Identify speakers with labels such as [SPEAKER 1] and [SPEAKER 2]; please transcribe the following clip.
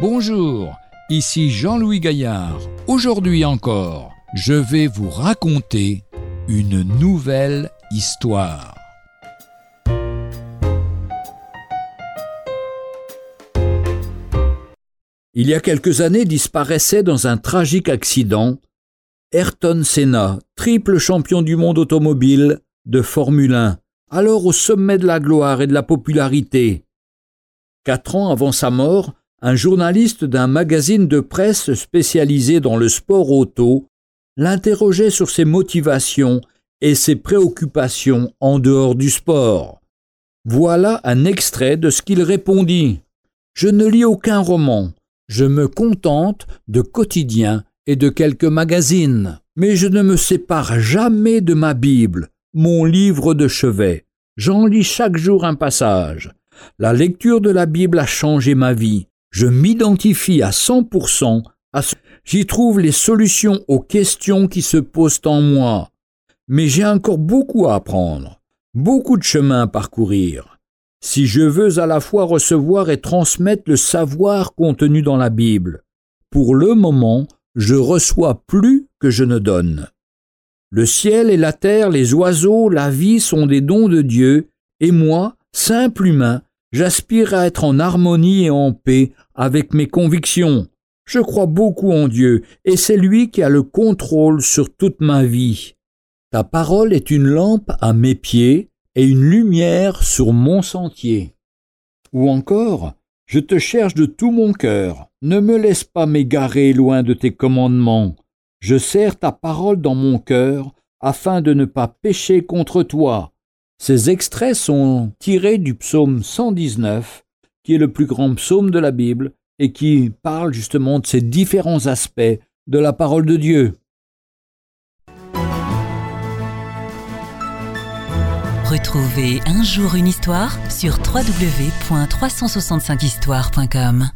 [SPEAKER 1] Bonjour, ici Jean-Louis Gaillard. Aujourd'hui encore, je vais vous raconter une nouvelle histoire. Il y a quelques années disparaissait dans un tragique accident Ayrton Senna, triple champion du monde automobile de Formule 1, alors au sommet de la gloire et de la popularité. Quatre ans avant sa mort, un journaliste d'un magazine de presse spécialisé dans le sport auto l'interrogeait sur ses motivations et ses préoccupations en dehors du sport. Voilà un extrait de ce qu'il répondit. Je ne lis aucun roman, je me contente de quotidiens et de quelques magazines, mais je ne me sépare jamais de ma Bible, mon livre de chevet. J'en lis chaque jour un passage. La lecture de la Bible a changé ma vie. Je m'identifie à 100% à ce... J'y trouve les solutions aux questions qui se posent en moi. Mais j'ai encore beaucoup à apprendre, beaucoup de chemin à parcourir. Si je veux à la fois recevoir et transmettre le savoir contenu dans la Bible, pour le moment, je reçois plus que je ne donne. Le ciel et la terre, les oiseaux, la vie sont des dons de Dieu, et moi, simple humain, J'aspire à être en harmonie et en paix avec mes convictions. Je crois beaucoup en Dieu, et c'est lui qui a le contrôle sur toute ma vie. Ta parole est une lampe à mes pieds et une lumière sur mon sentier. Ou encore, je te cherche de tout mon cœur, ne me laisse pas m'égarer loin de tes commandements. Je serre ta parole dans mon cœur, afin de ne pas pécher contre toi. Ces extraits sont tirés du psaume 119, qui est le plus grand psaume de la Bible et qui parle justement de ces différents aspects de la parole de Dieu.
[SPEAKER 2] Retrouvez un jour une histoire sur www.365histoire.com.